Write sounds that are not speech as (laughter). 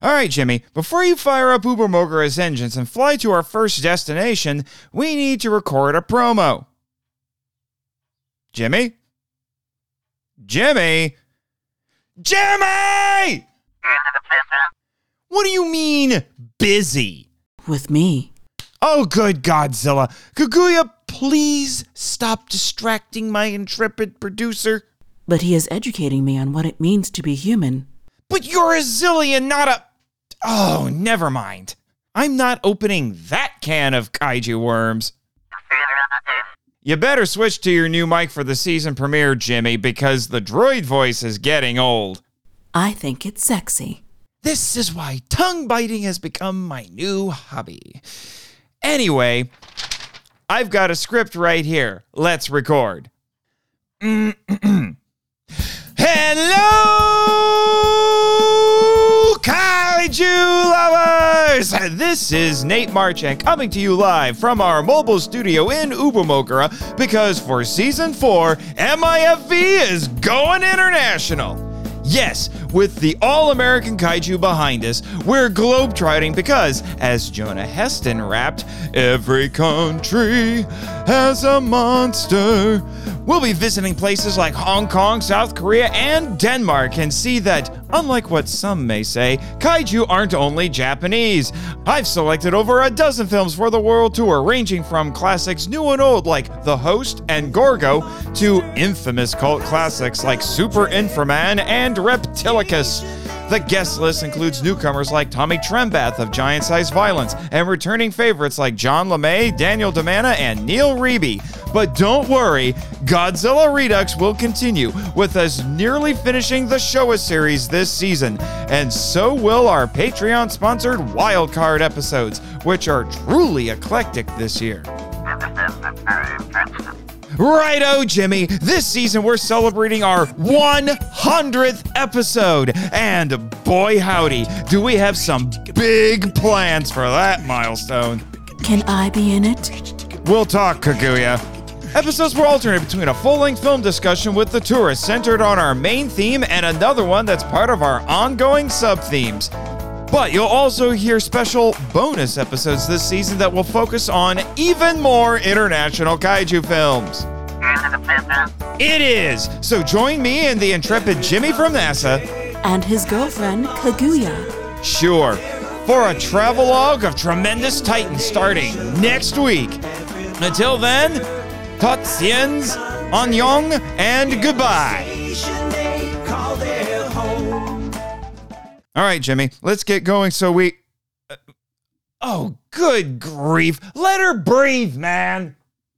All right, Jimmy, before you fire up Uber Mogura's engines and fly to our first destination, we need to record a promo. Jimmy? Jimmy? Jimmy! What do you mean, busy? With me. Oh, good Godzilla. Kaguya, please stop distracting my intrepid producer. But he is educating me on what it means to be human. But you're a Xilien, not a. Oh, never mind. I'm not opening that can of kaiju worms. You better switch to your new mic for the season premiere, Jimmy, because the droid voice is getting old. I think it's sexy. This is why tongue biting has become my new hobby. Anyway, I've got a script right here. Let's record. (clears throat) Hello, lovers! This is Nate Marchand coming to you live from our mobile studio in Ubamokura because for season four, MIFV is going international. Yes, with the all American kaiju behind us, we're globetrotting because, as Jonah Heston rapped, every country has a monster. We'll be visiting places like Hong Kong, South Korea, and Denmark and see that, unlike what some may say, kaiju aren't only Japanese. I've selected over a dozen films for the world tour, ranging from classics new and old like The Host and Gorgo to infamous cult classics like Super Inframan and Reptilicus. The guest list includes newcomers like Tommy Trembath of Giant Size Violence and returning favorites like John LeMay, Daniel DiManna, and Neil Reby. But don't worry, Godzilla Redux will continue with us nearly finishing the Showa series this season, and so will our Patreon sponsored wildcard episodes, which are truly eclectic this year. Righto, Jimmy. This season we're celebrating our 100th episode. And boy, howdy, do we have some big plans for that milestone. Can I be in it? We'll talk, Kaguya. Episodes will alternate between a full length film discussion with the tourist centered on our main theme and another one that's part of our ongoing sub themes. But you'll also hear special bonus episodes this season that will focus on even more international kaiju films. It is! So join me and the intrepid Jimmy from NASA, And his girlfriend, Kaguya. sure, for a travelogue of tremendous titans starting next week. Until then, Totsiens, Annyeong, and goodbye. All right, Jimmy, let's get going so we. uh, oh, good grief. Let her breathe, man.